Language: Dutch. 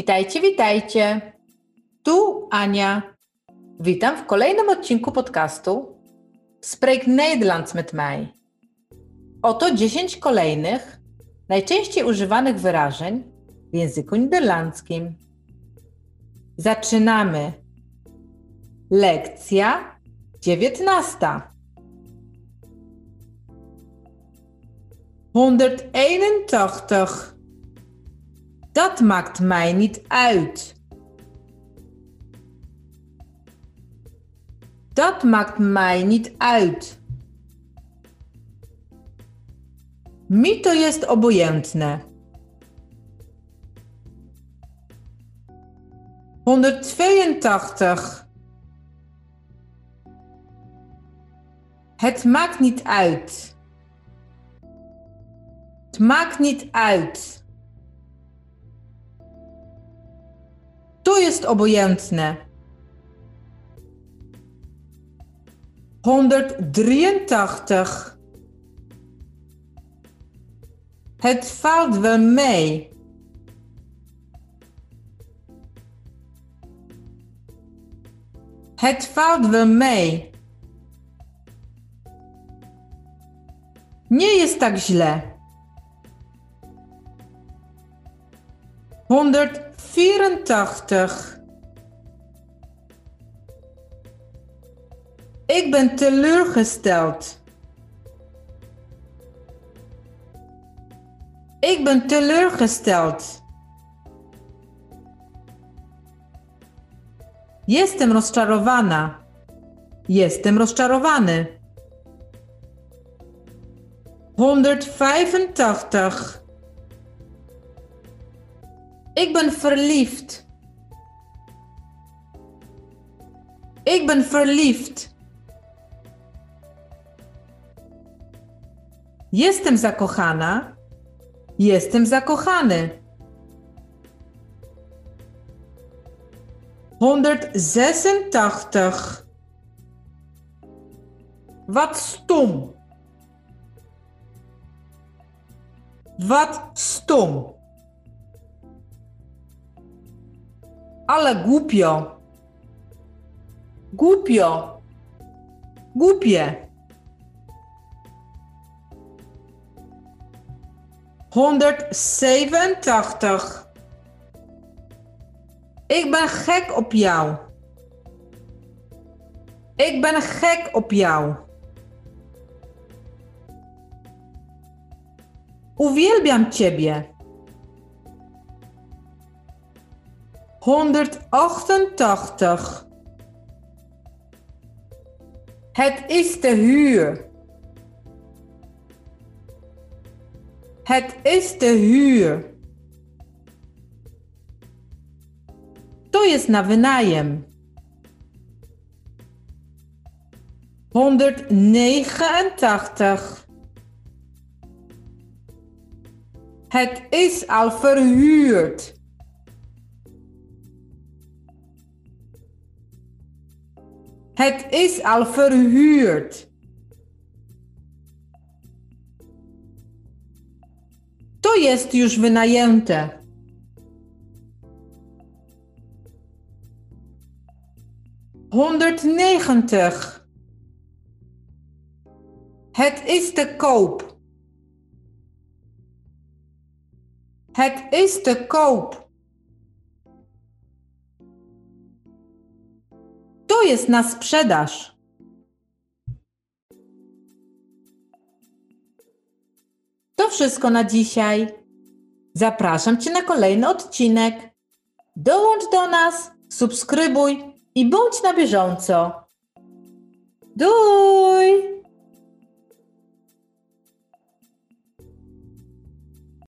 Witajcie, witajcie. Tu Ania. Witam w kolejnym odcinku podcastu Spreek Nederlands met mij. Oto 10 kolejnych, najczęściej używanych wyrażeń w języku niderlandzkim. Zaczynamy. Lekcja 19. 181. Dat maakt mij niet uit. Dat maakt mij niet uit. Mi to jest obojętne. 182. Het maakt niet uit. Het maakt niet uit. Jest obojętne. 183. Het valt wel mee. Het valt wel mee. Nie jest tak źle. 184. Ik ben teleurgesteld. Ik ben teleurgesteld. Jestem rozczarowana. Jestem rozczarowany. 185. Ik ben verliefd. Ik ben verliefd. Jestem zakochana. Jestem zakochany. 186. Wat stom. Wat stom. Ale głupio. Głupio. Głupie. 187. Ik ben gek op jou. Ik ben gek op jou. Uwielbiam ciebie. 188. Het is de huur. Het is de huur. To jest na wynajem. 189. Het is al verhuurd. Het is al verhuurd. To jest już wynajęte. Honderdnegentig. Het is te koop. Het is te koop. Jest na sprzedaż. To wszystko na dzisiaj. Zapraszam Cię na kolejny odcinek. Dołącz do nas, subskrybuj i bądź na bieżąco. Doei!